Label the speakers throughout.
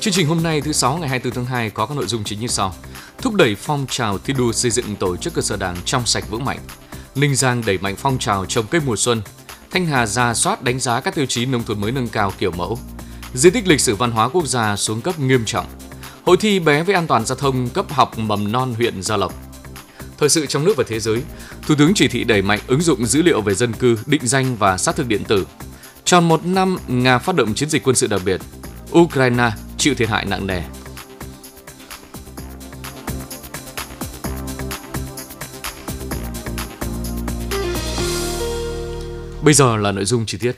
Speaker 1: Chương trình hôm nay thứ sáu ngày 24 tháng 2 có các nội dung chính như sau. Thúc đẩy phong trào thi đua xây dựng tổ chức cơ sở đảng trong sạch vững mạnh. Ninh Giang đẩy mạnh phong trào trồng cây mùa xuân. Thanh Hà ra soát đánh giá các tiêu chí nông thôn mới nâng cao kiểu mẫu. Di tích lịch sử văn hóa quốc gia xuống cấp nghiêm trọng. Hội thi bé với an toàn giao thông cấp học mầm non huyện Gia Lộc. Thời sự trong nước và thế giới, Thủ tướng chỉ thị đẩy mạnh ứng dụng dữ liệu về dân cư, định danh và xác thực điện tử. Tròn một năm Nga phát động chiến dịch quân sự đặc biệt, Ukraine chịu thiệt hại nặng nề. Bây giờ là nội dung chi tiết.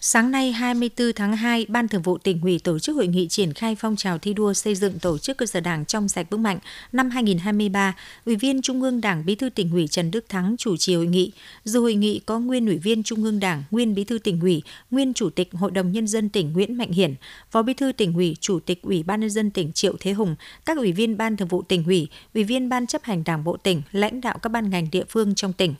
Speaker 2: Sáng nay 24 tháng 2, Ban Thường vụ tỉnh ủy tổ chức hội nghị triển khai phong trào thi đua xây dựng tổ chức cơ sở Đảng trong sạch vững mạnh năm 2023. Ủy viên Trung ương Đảng Bí thư tỉnh ủy Trần Đức Thắng chủ trì hội nghị. Dự hội nghị có nguyên Ủy viên Trung ương Đảng, nguyên Bí thư tỉnh ủy, nguyên Chủ tịch Hội đồng nhân dân tỉnh Nguyễn Mạnh Hiển, Phó Bí thư tỉnh ủy, Chủ tịch Ủy ban nhân dân tỉnh Triệu Thế Hùng, các ủy viên Ban Thường vụ tỉnh ủy, ủy viên Ban chấp hành Đảng bộ tỉnh, lãnh đạo các ban ngành địa phương trong tỉnh.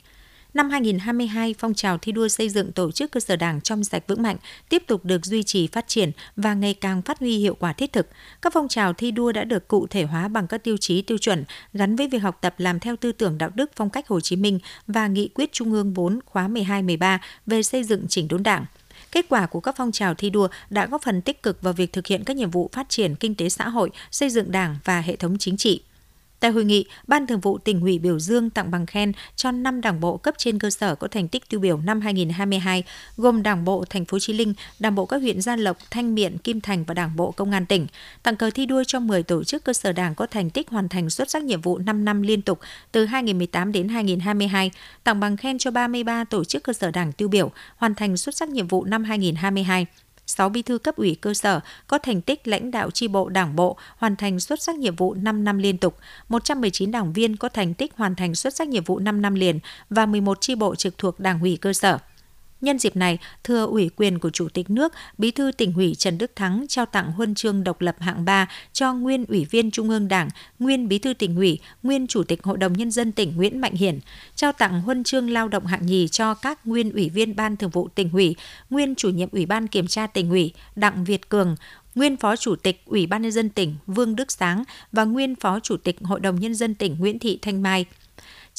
Speaker 2: Năm 2022, phong trào thi đua xây dựng tổ chức cơ sở đảng trong sạch vững mạnh tiếp tục được duy trì phát triển và ngày càng phát huy hiệu quả thiết thực. Các phong trào thi đua đã được cụ thể hóa bằng các tiêu chí tiêu chuẩn gắn với việc học tập làm theo tư tưởng đạo đức phong cách Hồ Chí Minh và nghị quyết Trung ương 4 khóa 12-13 về xây dựng chỉnh đốn đảng. Kết quả của các phong trào thi đua đã góp phần tích cực vào việc thực hiện các nhiệm vụ phát triển kinh tế xã hội, xây dựng đảng và hệ thống chính trị. Tại hội nghị, Ban Thường vụ tỉnh ủy biểu dương tặng bằng khen cho 5 đảng bộ cấp trên cơ sở có thành tích tiêu biểu năm 2022, gồm Đảng bộ thành phố Chí Linh, Đảng bộ các huyện Gia Lộc, Thanh Miện, Kim Thành và Đảng bộ Công an tỉnh. Tặng cờ thi đua cho 10 tổ chức cơ sở đảng có thành tích hoàn thành xuất sắc nhiệm vụ 5 năm liên tục từ 2018 đến 2022. Tặng bằng khen cho 33 tổ chức cơ sở đảng tiêu biểu hoàn thành xuất sắc nhiệm vụ năm 2022. 6 bí thư cấp ủy cơ sở có thành tích lãnh đạo chi bộ đảng bộ hoàn thành xuất sắc nhiệm vụ 5 năm liên tục, 119 đảng viên có thành tích hoàn thành xuất sắc nhiệm vụ 5 năm liền và 11 chi bộ trực thuộc đảng ủy cơ sở. Nhân dịp này, thưa ủy quyền của Chủ tịch nước, Bí thư tỉnh ủy Trần Đức Thắng trao tặng huân chương độc lập hạng 3 cho nguyên ủy viên Trung ương Đảng, nguyên Bí thư tỉnh ủy, nguyên Chủ tịch Hội đồng Nhân dân tỉnh Nguyễn Mạnh Hiển, trao tặng huân chương lao động hạng nhì cho các nguyên ủy viên Ban Thường vụ tỉnh ủy, nguyên chủ nhiệm Ủy ban Kiểm tra tỉnh ủy Đặng Việt Cường, nguyên Phó Chủ tịch Ủy ban Nhân dân tỉnh Vương Đức Sáng và nguyên Phó Chủ tịch Hội đồng Nhân dân tỉnh Nguyễn Thị Thanh Mai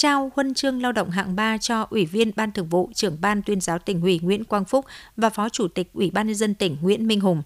Speaker 2: trao huân chương lao động hạng 3 cho Ủy viên Ban Thường vụ, trưởng Ban tuyên giáo tỉnh ủy Nguyễn Quang Phúc và Phó Chủ tịch Ủy ban nhân dân tỉnh Nguyễn Minh Hùng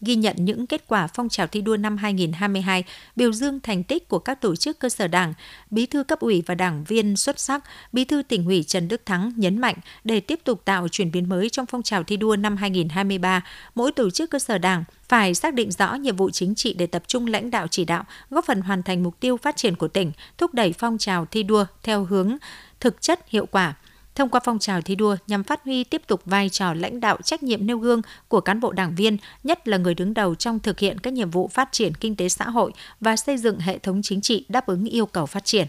Speaker 2: ghi nhận những kết quả phong trào thi đua năm 2022, biểu dương thành tích của các tổ chức cơ sở đảng, bí thư cấp ủy và đảng viên xuất sắc, bí thư tỉnh ủy Trần Đức Thắng nhấn mạnh để tiếp tục tạo chuyển biến mới trong phong trào thi đua năm 2023, mỗi tổ chức cơ sở đảng phải xác định rõ nhiệm vụ chính trị để tập trung lãnh đạo chỉ đạo, góp phần hoàn thành mục tiêu phát triển của tỉnh, thúc đẩy phong trào thi đua theo hướng thực chất hiệu quả thông qua phong trào thi đua nhằm phát huy tiếp tục vai trò lãnh đạo trách nhiệm nêu gương của cán bộ đảng viên, nhất là người đứng đầu trong thực hiện các nhiệm vụ phát triển kinh tế xã hội và xây dựng hệ thống chính trị đáp ứng yêu cầu phát triển.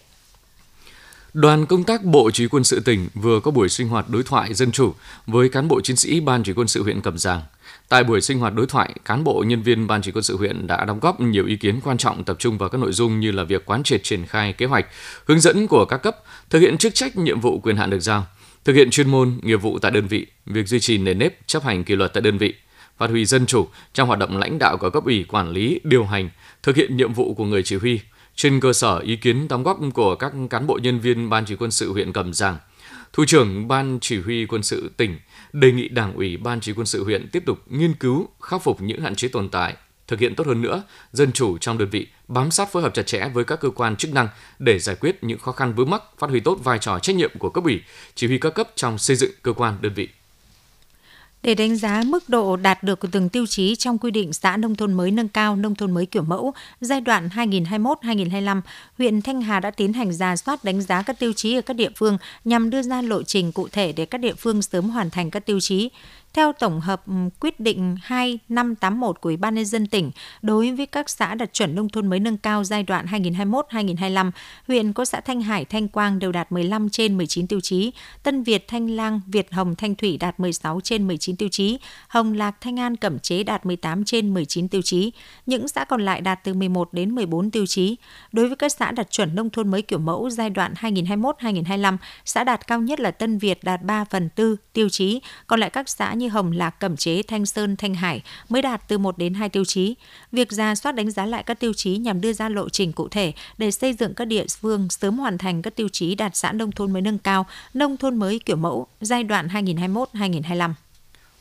Speaker 1: Đoàn công tác Bộ Chỉ quân sự tỉnh vừa có buổi sinh hoạt đối thoại dân chủ với cán bộ chiến sĩ Ban Chỉ quân sự huyện Cẩm Giàng. Tại buổi sinh hoạt đối thoại, cán bộ nhân viên Ban Chỉ quân sự huyện đã đóng góp nhiều ý kiến quan trọng tập trung vào các nội dung như là việc quán triệt triển khai kế hoạch, hướng dẫn của các cấp, thực hiện chức trách nhiệm vụ quyền hạn được giao, thực hiện chuyên môn, nghiệp vụ tại đơn vị, việc duy trì nền nếp, chấp hành kỷ luật tại đơn vị, phát huy dân chủ trong hoạt động lãnh đạo của cấp ủy quản lý, điều hành, thực hiện nhiệm vụ của người chỉ huy, trên cơ sở ý kiến đóng góp của các cán bộ nhân viên Ban chỉ quân sự huyện Cẩm Giàng. Thủ trưởng Ban chỉ huy quân sự tỉnh đề nghị Đảng ủy Ban chỉ quân sự huyện tiếp tục nghiên cứu, khắc phục những hạn chế tồn tại, thực hiện tốt hơn nữa dân chủ trong đơn vị, bám sát phối hợp chặt chẽ với các cơ quan chức năng để giải quyết những khó khăn vướng mắc, phát huy tốt vai trò trách nhiệm của cấp ủy, chỉ huy các cấp trong xây dựng cơ quan đơn vị.
Speaker 2: Để đánh giá mức độ đạt được của từng tiêu chí trong quy định xã nông thôn mới nâng cao, nông thôn mới kiểu mẫu giai đoạn 2021-2025, huyện Thanh Hà đã tiến hành ra soát đánh giá các tiêu chí ở các địa phương nhằm đưa ra lộ trình cụ thể để các địa phương sớm hoàn thành các tiêu chí. Theo tổng hợp ừ, quyết định 2581 của Ủy ban nhân dân tỉnh, đối với các xã đạt chuẩn nông thôn mới nâng cao giai đoạn 2021-2025, huyện có xã Thanh Hải, Thanh Quang đều đạt 15 trên 19 tiêu chí, Tân Việt, Thanh Lang, Việt Hồng, Thanh Thủy đạt 16 trên 19 tiêu chí, Hồng Lạc, Thanh An, Cẩm Chế đạt 18 trên 19 tiêu chí. Những xã còn lại đạt từ 11 đến 14 tiêu chí. Đối với các xã đạt chuẩn nông thôn mới kiểu mẫu giai đoạn 2021-2025, xã đạt cao nhất là Tân Việt đạt 3 phần 4 tiêu chí, còn lại các xã như như Hồng Lạc, Cẩm Chế, Thanh Sơn, Thanh Hải mới đạt từ 1 đến 2 tiêu chí. Việc ra soát đánh giá lại các tiêu chí nhằm đưa ra lộ trình cụ thể để xây dựng các địa phương sớm hoàn thành các tiêu chí đạt xã nông thôn mới nâng cao, nông thôn mới kiểu mẫu giai đoạn 2021-2025.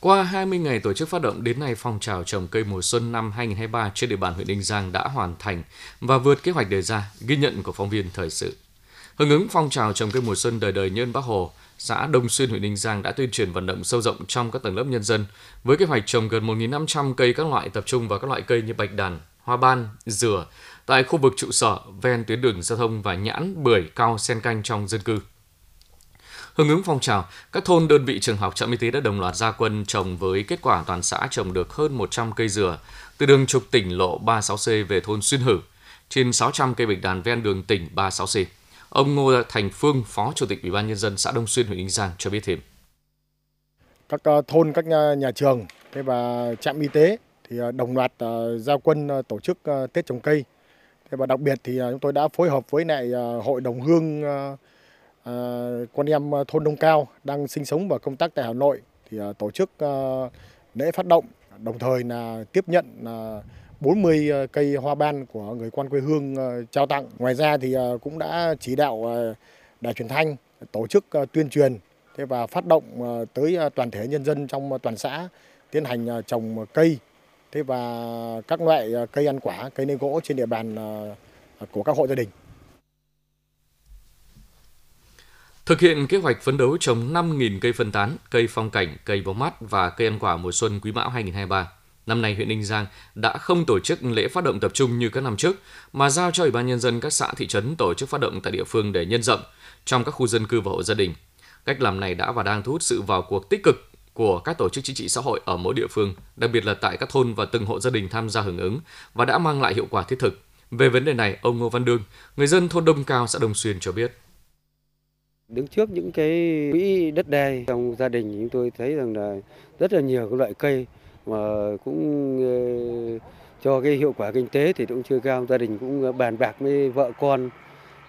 Speaker 1: Qua 20 ngày tổ chức phát động đến nay, phong trào trồng cây mùa xuân năm 2023 trên địa bàn huyện Ninh Giang đã hoàn thành và vượt kế hoạch đề ra, ghi nhận của phóng viên thời sự. Hưởng ứng phong trào trồng cây mùa xuân đời đời nhân Bác Hồ, xã Đông Xuyên, huyện Ninh Giang đã tuyên truyền vận động sâu rộng trong các tầng lớp nhân dân với kế hoạch trồng gần 1.500 cây các loại tập trung vào các loại cây như bạch đàn, hoa ban, dừa tại khu vực trụ sở ven tuyến đường giao thông và nhãn, bưởi, cao, sen canh trong dân cư. Hưởng ứng phong trào, các thôn đơn vị trường học trạm y tế đã đồng loạt ra quân trồng với kết quả toàn xã trồng được hơn 100 cây dừa từ đường trục tỉnh lộ 36C về thôn Xuyên Hử, trên 600 cây bạch đàn ven đường tỉnh 36C. Ông Ngô Thành Phương, Phó Chủ tịch Ủy ban nhân dân xã Đông Xuyên huyện Ninh Giang cho biết thêm.
Speaker 3: Các ờ, thôn, các nhà trường thế và trạm y tế thì ờ, đồng loạt ờ, giao quân tổ chức Tết trồng cây. Thế và đặc biệt thì chúng tôi đã phối hợp với lại hội đồng hương con em thôn Đông Cao đang sinh sống và công tác tại Hà Nội thì tổ chức lễ phát động đồng thời là tiếp nhận 40 ờ, cây hoa ban của người quan quê hương ờ, trao tặng. Ngoài ra thì ờ, cũng đã chỉ đạo đài truyền thanh tổ chức tuyên truyền và phát động tới toàn thể nhân dân trong toàn xã tiến hành trồng cây thế và các loại cây ăn quả, cây nêu gỗ trên địa bàn của các hộ gia đình.
Speaker 1: Thực hiện kế hoạch phấn đấu trồng 5.000 cây phân tán, cây phong cảnh, cây bóng mát và cây ăn quả mùa xuân Quý Mão 2023. Năm nay huyện Ninh Giang đã không tổ chức lễ phát động tập trung như các năm trước, mà giao cho Ủy ban nhân dân các xã thị trấn tổ chức phát động tại địa phương để nhân rộng trong các khu dân cư và hộ gia đình. Cách làm này đã và đang thu hút sự vào cuộc tích cực của các tổ chức chính trị xã hội ở mỗi địa phương, đặc biệt là tại các thôn và từng hộ gia đình tham gia hưởng ứng và đã mang lại hiệu quả thiết thực. Về vấn đề này, ông Ngô Văn Đương, người dân thôn Đông Cao, xã Đông Xuyên cho biết.
Speaker 4: Đứng trước những cái quỹ đất đai trong gia đình chúng tôi thấy rằng là rất là nhiều các loại cây mà cũng ờ, cho cái hiệu quả kinh tế thì cũng chưa cao. Gia đình cũng ờ, bàn bạc với vợ con,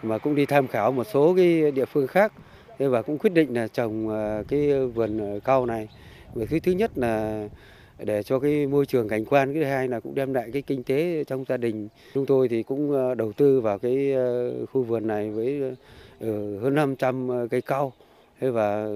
Speaker 4: mà cũng đi tham khảo một số cái địa phương khác. Và cũng quyết định là trồng ờ, cái vườn cao này. Vì cái thứ nhất là để cho cái môi trường cảnh quan, cái thứ hai là cũng đem lại cái kinh tế trong gia đình. Chúng tôi thì cũng đầu tư vào cái khu vườn này với hơn 500 cây cao. Thế và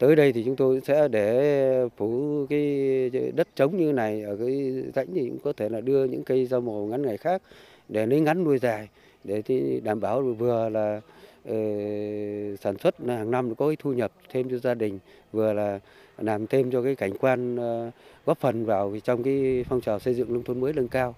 Speaker 4: tới đây thì chúng tôi sẽ để phủ cái đất trống như này ở cái rãnh thì cũng có thể là đưa những cây rau màu ngắn ngày khác để lấy ngắn nuôi dài để thì đảm bảo vừa là uh, sản xuất hàng năm có cái thu nhập thêm cho gia đình vừa là làm thêm cho cái cảnh quan uh, góp phần vào trong cái phong trào xây dựng nông thôn mới nâng cao.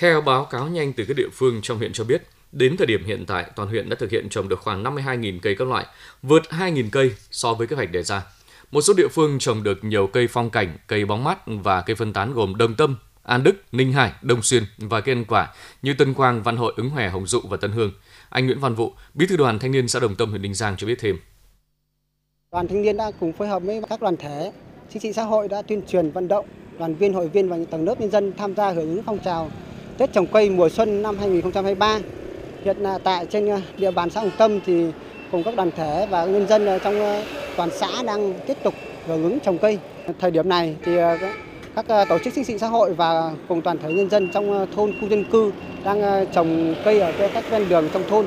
Speaker 1: Theo báo cáo nhanh từ các địa phương trong huyện cho biết, Đến thời điểm hiện tại, toàn huyện đã thực hiện trồng được khoảng 52.000 cây các loại, vượt 2.000 cây so với kế hoạch đề ra. Một số địa phương trồng được nhiều cây phong cảnh, cây bóng mát và cây phân tán gồm Đồng Tâm, An Đức, Ninh Hải, Đông Xuyên và cây ăn quả như Tân Quang, Văn Hội, Ứng Hòe, Hồng Dụ và Tân Hương. Anh Nguyễn Văn Vụ, Bí thư đoàn thanh niên xã Đồng Tâm huyện Ninh Giang cho biết thêm.
Speaker 5: Đoàn thanh niên đã cùng phối hợp với các đoàn thể, chính trị xã hội đã tuyên truyền vận động đoàn viên, hội viên và những tầng lớp nhân dân tham gia hưởng ứng phong trào Tết trồng cây mùa xuân năm 2023 Hiện à, tại trên à, địa bàn xã Hồng Tâm thì cùng các đoàn thể và nhân dân trong à, toàn xã đang tiếp tục hưởng ứng trồng cây. Thời điểm này thì các tổ chức chính trị xã hội và cùng toàn thể nhân dân trong thôn khu dân cư đang trồng cây ở các ven đường trong thôn.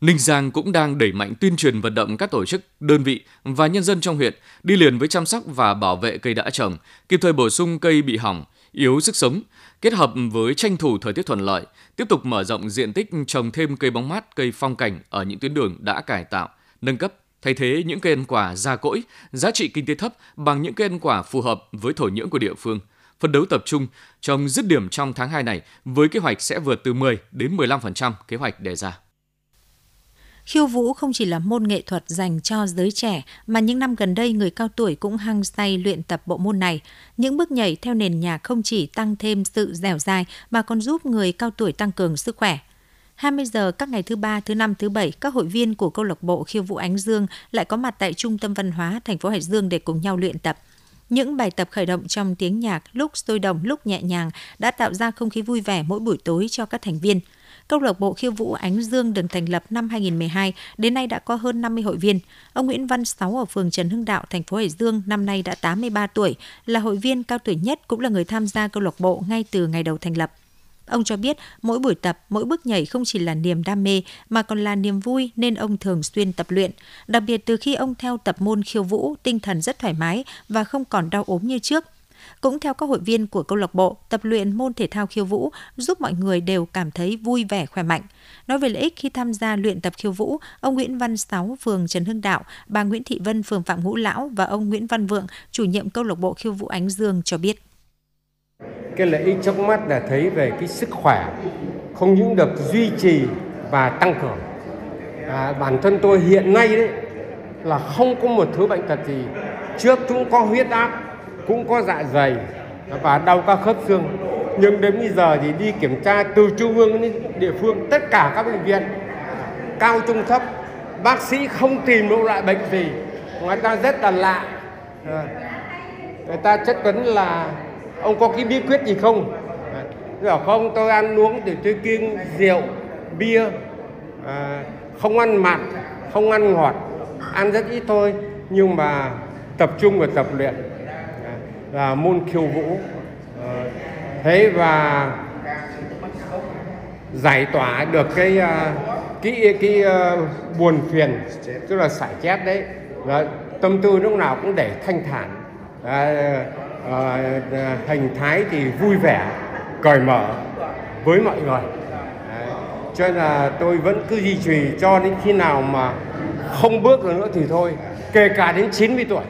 Speaker 1: Ninh Giang cũng đang đẩy mạnh tuyên truyền vận động các tổ chức, đơn vị và nhân dân trong huyện đi liền với chăm sóc và bảo vệ cây đã trồng, kịp thời bổ sung cây bị hỏng, yếu sức sống, kết hợp với tranh thủ thời tiết thuận lợi, tiếp tục mở rộng diện tích trồng thêm cây bóng mát, cây phong cảnh ở những tuyến đường đã cải tạo, nâng cấp, thay thế những cây ăn quả già cỗi, giá trị kinh tế thấp bằng những cây ăn quả phù hợp với thổ nhưỡng của địa phương. Phân đấu tập trung trồng dứt điểm trong tháng 2 này với kế hoạch sẽ vượt từ 10 đến 15% kế hoạch đề ra.
Speaker 2: Khiêu vũ không chỉ là môn nghệ thuật dành cho giới trẻ, mà những năm gần đây người cao tuổi cũng hăng say luyện tập bộ môn này. Những bước nhảy theo nền nhạc không chỉ tăng thêm sự dẻo dai mà còn giúp người cao tuổi tăng cường sức khỏe. 20 giờ các ngày thứ ba, thứ năm, thứ bảy, các hội viên của câu lạc bộ khiêu vũ Ánh Dương lại có mặt tại Trung tâm Văn hóa thành phố Hải Dương để cùng nhau luyện tập. Những bài tập khởi động trong tiếng nhạc lúc sôi động lúc nhẹ nhàng đã tạo ra không khí vui vẻ mỗi buổi tối cho các thành viên – Câu lạc bộ khiêu vũ Ánh Dương được thành lập năm 2012, đến nay đã có hơn 50 hội viên. Ông Nguyễn Văn Sáu ở phường Trần Hưng Đạo, thành phố Hải Dương năm nay đã 83 tuổi, là hội viên cao tuổi nhất cũng là người tham gia câu lạc bộ ngay từ ngày đầu thành lập. Ông cho biết mỗi buổi tập, mỗi bước nhảy không chỉ là niềm đam mê mà còn là niềm vui nên ông thường xuyên tập luyện. Đặc biệt từ khi ông theo tập môn khiêu vũ, tinh thần rất thoải mái và không còn đau ốm như trước. Cũng theo các hội viên của câu lạc bộ, tập luyện môn thể thao khiêu vũ giúp mọi người đều cảm thấy vui vẻ khỏe mạnh. Nói về lợi ích khi tham gia luyện tập khiêu vũ, ông Nguyễn Văn Sáu, phường Trần Hưng Đạo, bà Nguyễn Thị Vân, phường Phạm Ngũ Lão và ông Nguyễn Văn Vượng, chủ nhiệm câu lạc bộ khiêu vũ Ánh Dương cho biết.
Speaker 6: Cái lợi ích trước mắt là thấy về cái sức khỏe không những được duy trì và tăng cường. À, bản thân tôi hiện nay đấy là không có một thứ bệnh tật gì. Trước chúng có huyết áp, cũng có dạ dày và đau các khớp xương. Nhưng đến bây giờ thì đi kiểm tra từ trung ương đến địa phương tất cả các bệnh viện cao trung thấp bác sĩ không tìm được loại bệnh gì. Người ta rất là lạ. Ờ, người ta chất vấn là ông có cái bí quyết gì không? Dạ, bảo không tôi ăn uống thì tôi kiêng rượu bia à, không ăn mặn không ăn ngọt ăn rất ít thôi. Nhưng mà tập trung và tập luyện là môn khiêu vũ. Ờ, thế và giải tỏa được cái ờ, cái cái ờ, buồn phiền tức là sải chét đấy. Và tâm tư lúc nào cũng để thanh thản. À, à, hình thái thì vui vẻ cởi mở với mọi người. Đấy. cho nên là tôi vẫn cứ duy trì cho đến khi nào mà không bước được nữa thì thôi kể cả đến 90 tuổi.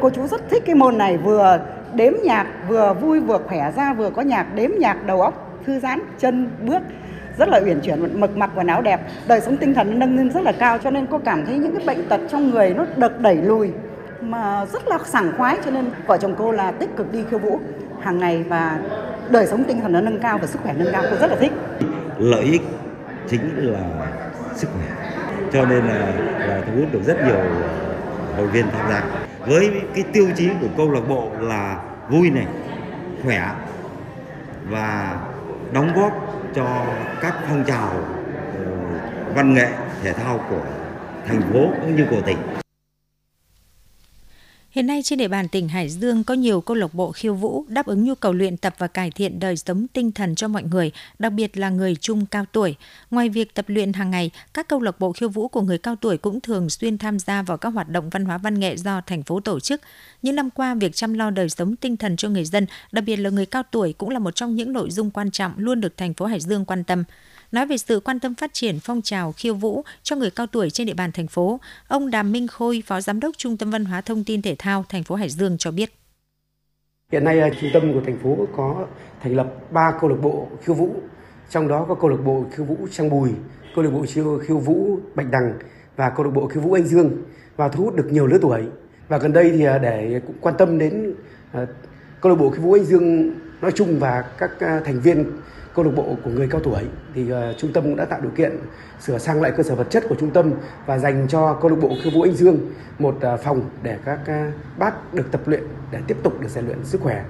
Speaker 7: Cô chú rất thích cái môn này vừa đếm nhạc vừa vui vừa khỏe ra vừa có nhạc đếm nhạc đầu óc thư giãn chân bước rất là uyển chuyển mực mặc quần áo đẹp. Đời sống tinh thần nâng lên rất là cao cho nên cô cảm thấy những cái bệnh tật trong người nó được đẩy lùi mà rất là sảng khoái cho nên vợ chồng cô là tích cực đi khiêu vũ hàng ngày và đời sống tinh thần nó nâng cao và sức khỏe nâng cao. Cô rất là thích.
Speaker 8: Lợi ích chính là sức khỏe. Cho nên là, là thu hút được rất nhiều ờ, hội viên tham gia với cái tiêu chí của câu lạc bộ là vui này, khỏe và đóng góp cho các phong trào ờ, văn nghệ, thể thao của thành phố cũng như của tỉnh.
Speaker 2: Hiện nay trên địa bàn tỉnh Hải Dương có nhiều câu lạc bộ khiêu vũ đáp ứng nhu cầu luyện tập và cải thiện đời sống tinh thần cho mọi người, đặc biệt là người trung cao tuổi. Ngoài việc tập luyện hàng ngày, các câu lạc bộ khiêu vũ của người cao tuổi cũng thường xuyên tham gia vào các hoạt động văn hóa văn nghệ do thành phố tổ chức. Những năm qua, việc chăm lo đời sống tinh thần cho người dân, đặc biệt là người cao tuổi cũng là một trong những nội dung quan trọng luôn được thành phố Hải Dương quan tâm. Nói về sự quan tâm phát triển phong trào khiêu vũ cho người cao tuổi trên địa bàn thành phố, ông Đàm Minh Khôi, Phó Giám đốc Trung tâm Văn hóa Thông tin Thể thao thành phố Hải Dương cho biết.
Speaker 9: Hiện nay à, trung tâm của thành phố có thành lập 3 câu lạc bộ khiêu vũ, trong đó có câu lạc bộ khiêu vũ Trang Bùi, câu lạc bộ khiêu, khiêu vũ Bạch Đằng và câu lạc bộ khiêu vũ Anh Dương và thu hút được nhiều lứa tuổi. Và gần đây thì à, để cũng quan tâm đến à, câu lạc bộ khiêu vũ Anh Dương nói chung và các thành viên câu lạc bộ của người cao tuổi thì uh, trung tâm cũng đã tạo điều kiện sửa sang lại cơ sở vật chất của trung tâm và dành cho câu lạc bộ khiêu vũ Anh Dương một uh, phòng để các uh, bác được tập luyện để tiếp tục được rèn luyện sức khỏe.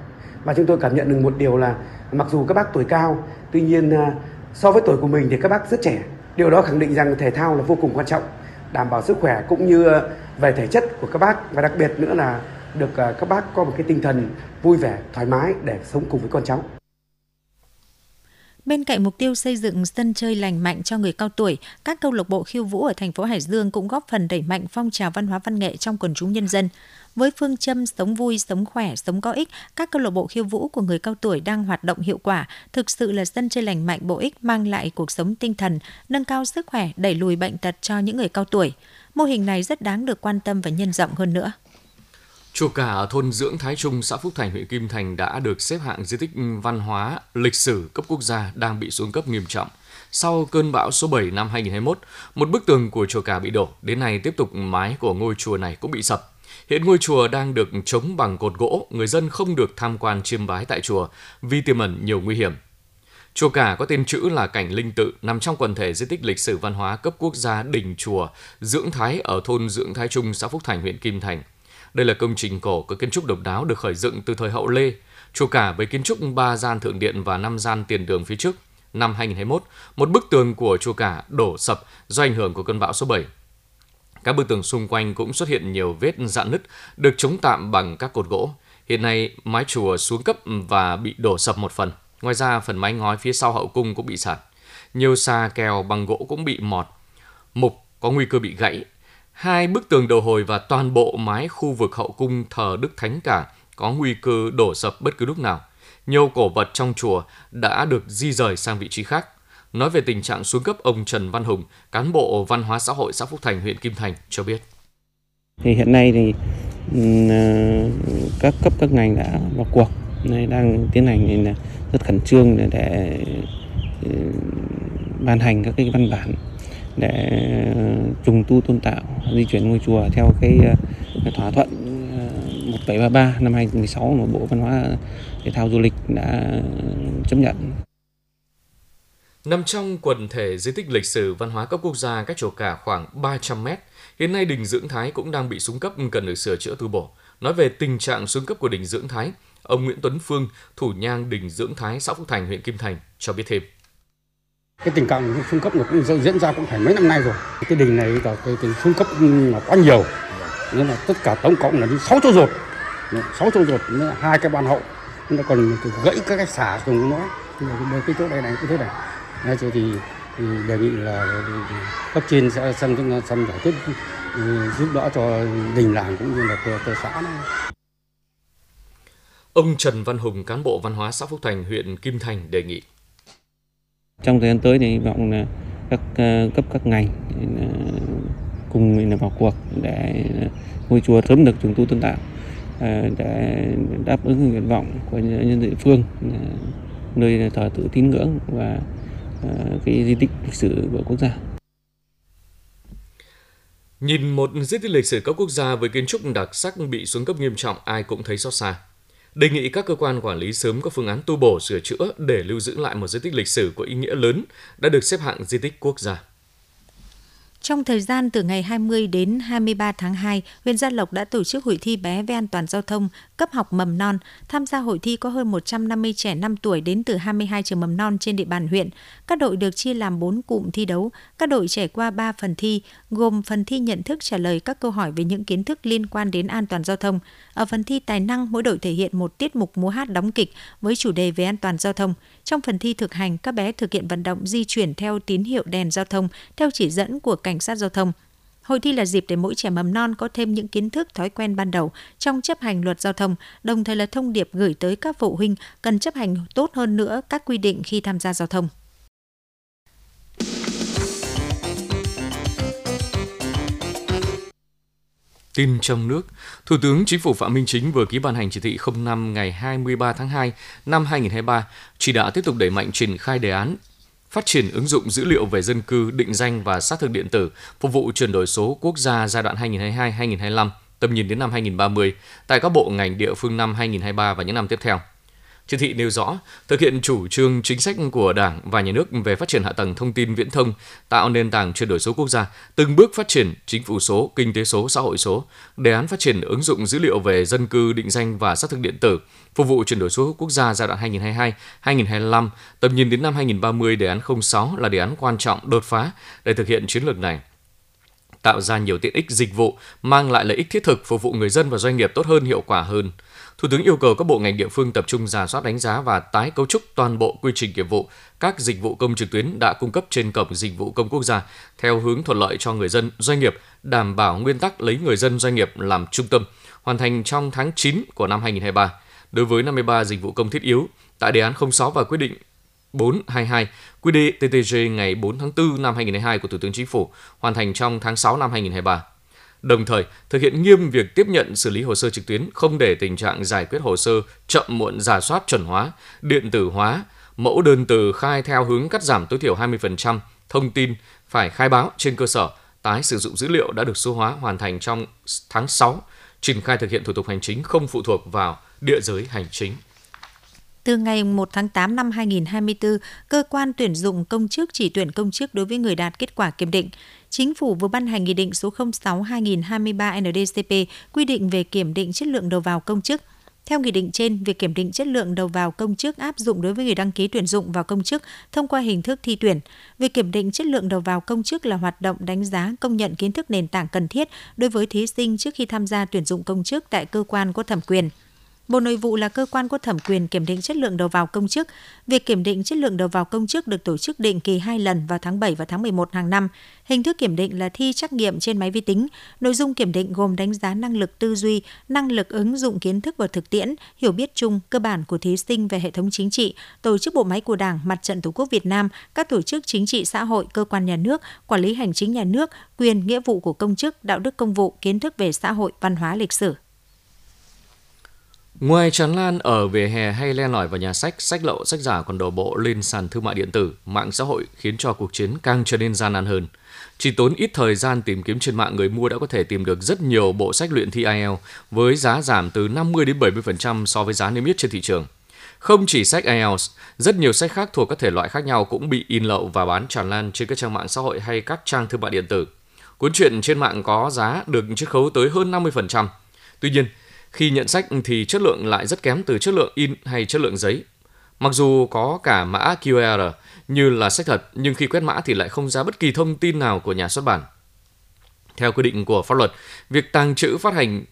Speaker 9: Và chúng tôi cảm nhận được một điều là mặc dù các bác tuổi cao, tuy nhiên uh, so với tuổi của mình thì các bác rất trẻ. Điều đó khẳng định rằng thể thao là vô cùng quan trọng, đảm bảo sức khỏe cũng như uh, về thể chất của các bác và đặc biệt nữa là được uh, các bác có một cái tinh thần vui vẻ, thoải mái để sống cùng với con cháu.
Speaker 2: Bên cạnh mục tiêu xây dựng sân chơi lành mạnh cho người cao tuổi, các câu lạc bộ khiêu vũ ở thành phố Hải Dương cũng góp phần đẩy mạnh phong trào văn hóa văn nghệ trong quần chúng nhân dân. Với phương châm sống vui, sống khỏe, sống có ích, các câu lạc bộ khiêu vũ của người cao tuổi đang hoạt động hiệu quả, thực sự là sân chơi lành mạnh bổ ích mang lại cuộc sống tinh thần, nâng cao sức khỏe, đẩy lùi bệnh tật cho những người cao tuổi. Mô hình này rất đáng được quan tâm và nhân rộng hơn nữa.
Speaker 1: Chùa Cả ở thôn Dưỡng Thái Trung, xã Phúc Thành, huyện Kim Thành đã được xếp hạng di tích văn hóa lịch sử cấp quốc gia đang bị xuống cấp nghiêm trọng. Sau cơn bão số 7 năm 2021, một bức tường của chùa Cả bị đổ, đến nay tiếp tục mái của ngôi chùa này cũng bị sập. Hiện ngôi chùa đang được chống bằng cột gỗ, người dân không được tham quan chiêm bái tại chùa vì tiềm ẩn nhiều nguy hiểm. Chùa Cả có tên chữ là Cảnh Linh Tự, nằm trong quần thể di tích lịch sử văn hóa cấp quốc gia đình chùa Dưỡng Thái ở thôn Dưỡng Thái Trung, xã Phúc Thành, huyện Kim Thành. Đây là công trình cổ có kiến trúc độc đáo được khởi dựng từ thời hậu Lê, chùa cả với kiến trúc ba gian thượng điện và năm gian tiền đường phía trước, năm 2021, một bức tường của chùa cả đổ sập do ảnh hưởng của cơn bão số 7. Các bức tường xung quanh cũng xuất hiện nhiều vết dạn nứt, được chống tạm bằng các cột gỗ. Hiện nay, mái chùa xuống cấp và bị đổ sập một phần. Ngoài ra, phần mái ngói phía sau hậu cung cũng bị sạt. Nhiều xa kèo bằng gỗ cũng bị mọt. Mục có nguy cơ bị gãy. Hai bức tường đầu hồi và toàn bộ mái khu vực hậu cung thờ Đức Thánh Cả có nguy cơ đổ sập bất cứ lúc nào. Nhiều cổ vật trong chùa đã được di rời sang vị trí khác. Nói về tình trạng xuống cấp, ông Trần Văn Hùng, cán bộ văn hóa xã hội xã Phúc Thành, huyện Kim Thành cho biết.
Speaker 10: Thì hiện nay thì ừ, ờ, các cấp các ngành đã vào cuộc đang tiến hành rất khẩn trương để, để ừ, ban hành các cái văn bản để ờ, trùng tu tôn tạo di chuyển ngôi chùa theo cái ờ, thỏa thuận ờ, 1733 năm 2016 mà Bộ Văn hóa Thể thao Du lịch đã chấp nhận.
Speaker 1: Nằm trong quần thể di tích lịch sử văn hóa cấp quốc gia cách chùa cả khoảng 300 mét, hiện nay đình Dưỡng Thái cũng đang bị xuống cấp cần được sửa chữa tu bổ. Nói về tình trạng xuống cấp của đình Dưỡng Thái, ông Nguyễn Tuấn Phương, thủ nhang đình Dưỡng Thái, xã Phúc Thành, huyện Kim Thành cho biết thêm
Speaker 11: cái tình trạng xuống cấp nó cũng diễn ra cũng phải mấy năm nay rồi. Cái đình này là cái, cái xuống cấp là quá nhiều. Nên là tất cả tổng cộng là đi sáu chỗ rột sáu chỗ rột hai cái ban hậu. Nó còn gãy các cái xả dùng nó cái chỗ đây này cái chỗ này. Đấy, thì, thì đề nghị là cấp trên sẽ xem xem giải quyết ừ, giúp đỡ cho đình làng cũng như là cơ xã này.
Speaker 1: Ông Trần Văn Hùng, cán bộ văn hóa xã Phúc Thành, huyện Kim Thành đề nghị
Speaker 10: trong thời gian tới thì hy vọng là các uh, cấp các ngành uh, cùng mình là vào cuộc để ờ, ngôi chùa sớm được trùng tu tôn tạo uh, để đáp ứng nguyện vọng của nhân dân địa phương nơi thờ tự tín ngưỡng và cái di tích lịch sử của quốc gia.
Speaker 1: Nhìn một di tích lịch sử cấp quốc gia với kiến trúc đặc sắc bị xuống cấp nghiêm trọng, ai cũng thấy xót xa đề nghị các cơ quan quản lý sớm có phương án tu bổ, sửa chữa để lưu giữ lại một di tích lịch sử có ý nghĩa lớn đã được xếp hạng di tích quốc gia.
Speaker 2: Trong thời gian từ ngày 20 đến 23 tháng 2, huyện Gia Lộc đã tổ chức hội thi bé về an toàn giao thông cấp học mầm non. Tham gia hội thi có hơn 150 trẻ 5 tuổi đến từ 22 trường mầm non trên địa bàn huyện. Các đội được chia làm 4 cụm thi đấu. Các đội trải qua 3 phần thi, gồm phần thi nhận thức trả lời các câu hỏi về những kiến thức liên quan đến an toàn giao thông. Ở phần thi tài năng, mỗi đội thể hiện một tiết mục múa hát đóng kịch với chủ đề về an toàn giao thông. Trong phần thi thực hành, các bé thực hiện vận động di chuyển theo tín hiệu đèn giao thông theo chỉ dẫn của cảnh sát giao thông. Hội thi là dịp để mỗi trẻ mầm non có thêm những kiến thức thói quen ban đầu trong chấp hành luật giao thông, đồng thời là thông điệp gửi tới các phụ huynh cần chấp hành tốt hơn nữa các quy định khi tham gia giao thông.
Speaker 1: Tin trong nước, Thủ tướng Chính phủ Phạm Minh Chính vừa ký ban hành chỉ thị 05 ngày 23 tháng 2 năm 2023, chỉ đạo tiếp tục đẩy mạnh triển khai đề án phát triển ứng dụng dữ liệu về dân cư, định danh và xác thực điện tử phục vụ chuyển đổi số quốc gia giai đoạn 2022-2025, tầm nhìn đến năm 2030 tại các bộ ngành địa phương năm 2023 và những năm tiếp theo. Chỉ thị nêu rõ, thực hiện chủ trương chính sách của Đảng và Nhà nước về phát triển hạ tầng thông tin viễn thông, tạo nền tảng chuyển đổi số quốc gia, từng bước phát triển chính phủ số, kinh tế số, xã hội số, đề án phát triển ứng dụng dữ liệu về dân cư, định danh và xác thực điện tử, phục vụ chuyển đổi số quốc gia giai đoạn 2022-2025, tầm nhìn đến năm 2030 đề án 06 là đề án quan trọng đột phá để thực hiện chiến lược này tạo ra nhiều tiện ích dịch vụ, mang lại lợi ích thiết thực phục vụ người dân và doanh nghiệp tốt hơn, hiệu quả hơn. Thủ tướng yêu cầu các bộ ngành địa phương tập trung giả soát đánh giá và tái cấu trúc toàn bộ quy trình nghiệp vụ các dịch vụ công trực tuyến đã cung cấp trên cổng dịch vụ công quốc gia theo hướng thuận lợi cho người dân, doanh nghiệp, đảm bảo nguyên tắc lấy người dân doanh nghiệp làm trung tâm, hoàn thành trong tháng 9 của năm 2023. Đối với 53 dịch vụ công thiết yếu, tại đề án 06 và quyết định 422 quy TTG ngày 4 tháng 4 năm 2022 của Thủ tướng Chính phủ hoàn thành trong tháng 6 năm 2023 đồng thời thực hiện nghiêm việc tiếp nhận xử lý hồ sơ trực tuyến, không để tình trạng giải quyết hồ sơ chậm muộn giả soát chuẩn hóa, điện tử hóa, mẫu đơn từ khai theo hướng cắt giảm tối thiểu 20% thông tin phải khai báo trên cơ sở tái sử dụng dữ liệu đã được số hóa hoàn thành trong tháng 6, triển khai thực hiện thủ tục hành chính không phụ thuộc vào địa giới hành chính.
Speaker 2: Từ ngày 1 tháng 8 năm 2024, cơ quan tuyển dụng công chức chỉ tuyển công chức đối với người đạt kết quả kiểm định. Chính phủ vừa ban hành Nghị định số 06-2023 NDCP quy định về kiểm định chất lượng đầu vào công chức. Theo nghị định trên, việc kiểm định chất lượng đầu vào công chức áp dụng đối với người đăng ký tuyển dụng vào công chức thông qua hình thức thi tuyển. Việc kiểm định chất lượng đầu vào công chức là hoạt động đánh giá công nhận kiến thức nền tảng cần thiết đối với thí sinh trước khi tham gia tuyển dụng công chức tại cơ quan có thẩm quyền. Bộ Nội vụ là cơ quan có thẩm quyền kiểm định chất lượng đầu vào công chức. Việc kiểm định chất lượng đầu vào công chức được tổ chức định kỳ hai lần vào tháng 7 và tháng 11 hàng năm. Hình thức kiểm định là thi trắc nghiệm trên máy vi tính. Nội dung kiểm định gồm đánh giá năng lực tư duy, năng lực ứng dụng kiến thức vào thực tiễn, hiểu biết chung cơ bản của thí sinh về hệ thống chính trị, tổ chức bộ máy của Đảng, Mặt trận Tổ quốc Việt Nam, các tổ chức chính trị xã hội, cơ quan nhà nước, quản lý hành chính nhà nước, quyền nghĩa vụ của công chức, đạo đức công vụ, kiến thức về xã hội, văn hóa lịch sử.
Speaker 1: Ngoài tràn lan ở vỉa hè hay len lỏi vào nhà sách, sách lậu, sách giả còn đổ bộ lên sàn thương mại điện tử, mạng xã hội khiến cho cuộc chiến càng trở nên gian nan hơn. Chỉ tốn ít thời gian tìm kiếm trên mạng người mua đã có thể tìm được rất nhiều bộ sách luyện thi IELTS với giá giảm từ 50 đến 70% so với giá niêm yết trên thị trường. Không chỉ sách IELTS, rất nhiều sách khác thuộc các thể loại khác nhau cũng bị in lậu và bán tràn lan trên các trang mạng xã hội hay các trang thương mại điện tử. Cuốn truyện trên mạng có giá được chiết khấu tới hơn 50%. Tuy nhiên, khi nhận sách thì chất lượng lại rất kém từ chất lượng in hay chất lượng giấy. Mặc dù có cả mã QR như là sách thật, nhưng khi quét mã thì lại không ra bất kỳ thông tin nào của nhà xuất bản. Theo quy định của pháp luật, việc tàng trữ phát hành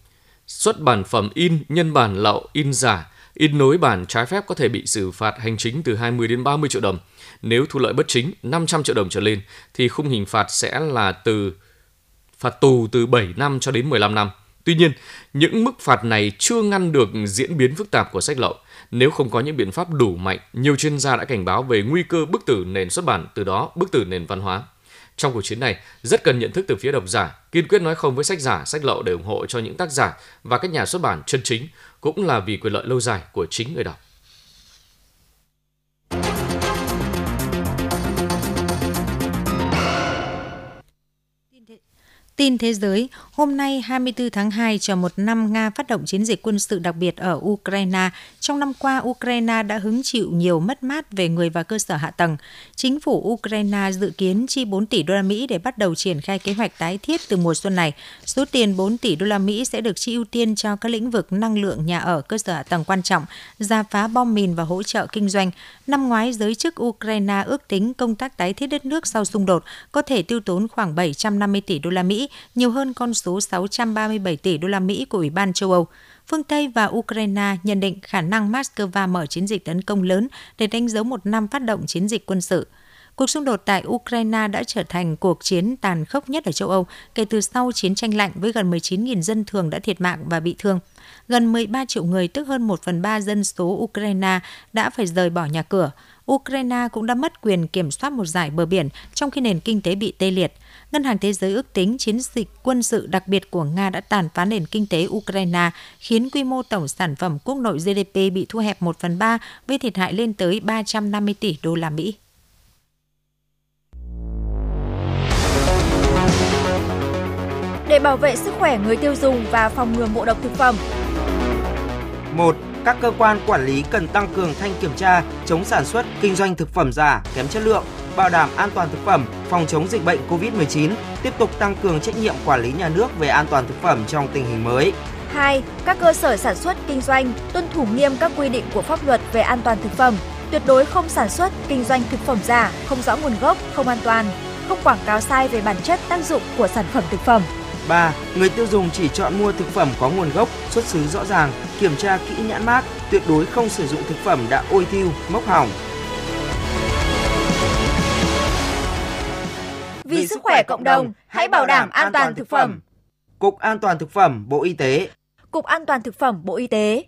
Speaker 1: xuất bản phẩm in, nhân bản lậu, in giả, in nối bản trái phép có thể bị xử phạt hành chính từ 20 đến 30 triệu đồng. Nếu thu lợi bất chính 500 triệu đồng trở lên thì khung hình phạt sẽ là từ phạt tù từ 7 năm cho đến 15 năm. Tuy nhiên, những mức phạt này chưa ngăn được diễn biến phức tạp của sách lậu. Nếu không có những biện pháp đủ mạnh, nhiều chuyên gia đã cảnh báo về nguy cơ bức tử nền xuất bản, từ đó bức tử nền văn hóa. Trong cuộc chiến này, rất cần nhận thức từ phía độc giả, kiên quyết nói không với sách giả, sách lậu để ủng hộ cho những tác giả và các nhà xuất bản chân chính, cũng là vì quyền lợi lâu dài của chính người đọc.
Speaker 2: Tin thế giới, hôm nay 24 tháng 2 cho một năm Nga phát động chiến dịch quân sự đặc biệt ở Ukraine. Trong năm qua, Ukraine đã hứng chịu nhiều mất mát về người và cơ sở hạ tầng. Chính phủ Ukraine dự kiến chi 4 tỷ đô la Mỹ để bắt đầu triển khai kế hoạch tái thiết từ mùa xuân này. Số tiền 4 tỷ đô la Mỹ sẽ được chi ưu tiên cho các lĩnh vực năng lượng, nhà ở, cơ sở hạ tầng quan trọng, gia phá bom mìn và hỗ trợ kinh doanh. Năm ngoái, giới chức Ukraine ước tính công tác tái thiết đất nước sau xung đột có thể tiêu tốn khoảng 750 tỷ đô la Mỹ nhiều hơn con số 637 tỷ đô la Mỹ của Ủy ban châu Âu. Phương Tây và Ukraine nhận định khả năng Moscow mở chiến dịch tấn công lớn để đánh dấu một năm phát động chiến dịch quân sự. Cuộc xung đột tại Ukraine đã trở thành cuộc chiến tàn khốc nhất ở châu Âu kể từ sau chiến tranh lạnh với gần 19.000 dân thường đã thiệt mạng và bị thương. Gần 13 triệu người, tức hơn 1 phần 3 dân số Ukraine, đã phải rời bỏ nhà cửa. Ukraine cũng đã mất quyền kiểm soát một giải bờ biển trong khi nền kinh tế bị tê liệt. Ngân hàng Thế giới ước tính chiến dịch quân sự đặc biệt của Nga đã tàn phá nền kinh tế Ukraine, khiến quy mô tổng sản phẩm quốc nội GDP bị thu hẹp 1 phần 3 với thiệt hại lên tới 350 tỷ đô la Mỹ.
Speaker 12: Để bảo vệ sức khỏe người tiêu dùng và phòng ngừa ngộ độc thực phẩm.
Speaker 13: 1. Các cơ quan quản lý cần tăng cường thanh kiểm tra, chống sản xuất, kinh doanh thực phẩm giả, kém chất lượng, bảo đảm an toàn thực phẩm, phòng chống dịch bệnh COVID-19, tiếp tục tăng cường trách nhiệm quản lý nhà nước về an toàn thực phẩm trong tình hình mới.
Speaker 12: 2. Các cơ sở sản xuất, kinh doanh tuân thủ nghiêm các quy định của pháp luật về an toàn thực phẩm, tuyệt đối không sản xuất, kinh doanh thực phẩm giả, không rõ nguồn gốc, không an toàn, không quảng cáo sai về bản chất tác dụng của sản phẩm thực phẩm.
Speaker 13: 3. Người tiêu dùng chỉ chọn mua thực phẩm có nguồn gốc, xuất xứ rõ ràng, kiểm tra kỹ nhãn mác, tuyệt đối không sử dụng thực phẩm đã ôi thiêu, mốc hỏng.
Speaker 12: Vì sức khỏe cộng đồng, hãy bảo đảm an toàn thực phẩm.
Speaker 13: Cục An toàn thực phẩm, Bộ Y tế.
Speaker 12: Cục An toàn thực phẩm, Bộ Y tế.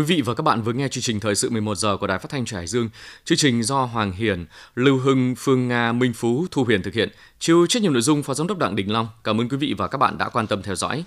Speaker 1: Quý vị và các bạn vừa nghe chương trình thời sự 11 giờ của Đài Phát thanh Trải Dương. Chương trình do Hoàng Hiển, Lưu Hưng, Phương Nga, Minh Phú, Thu Huyền thực hiện. Chịu trách nhiệm nội dung Phó Giám đốc Đặng Đình Long. Cảm ơn quý vị và các bạn đã quan tâm theo dõi.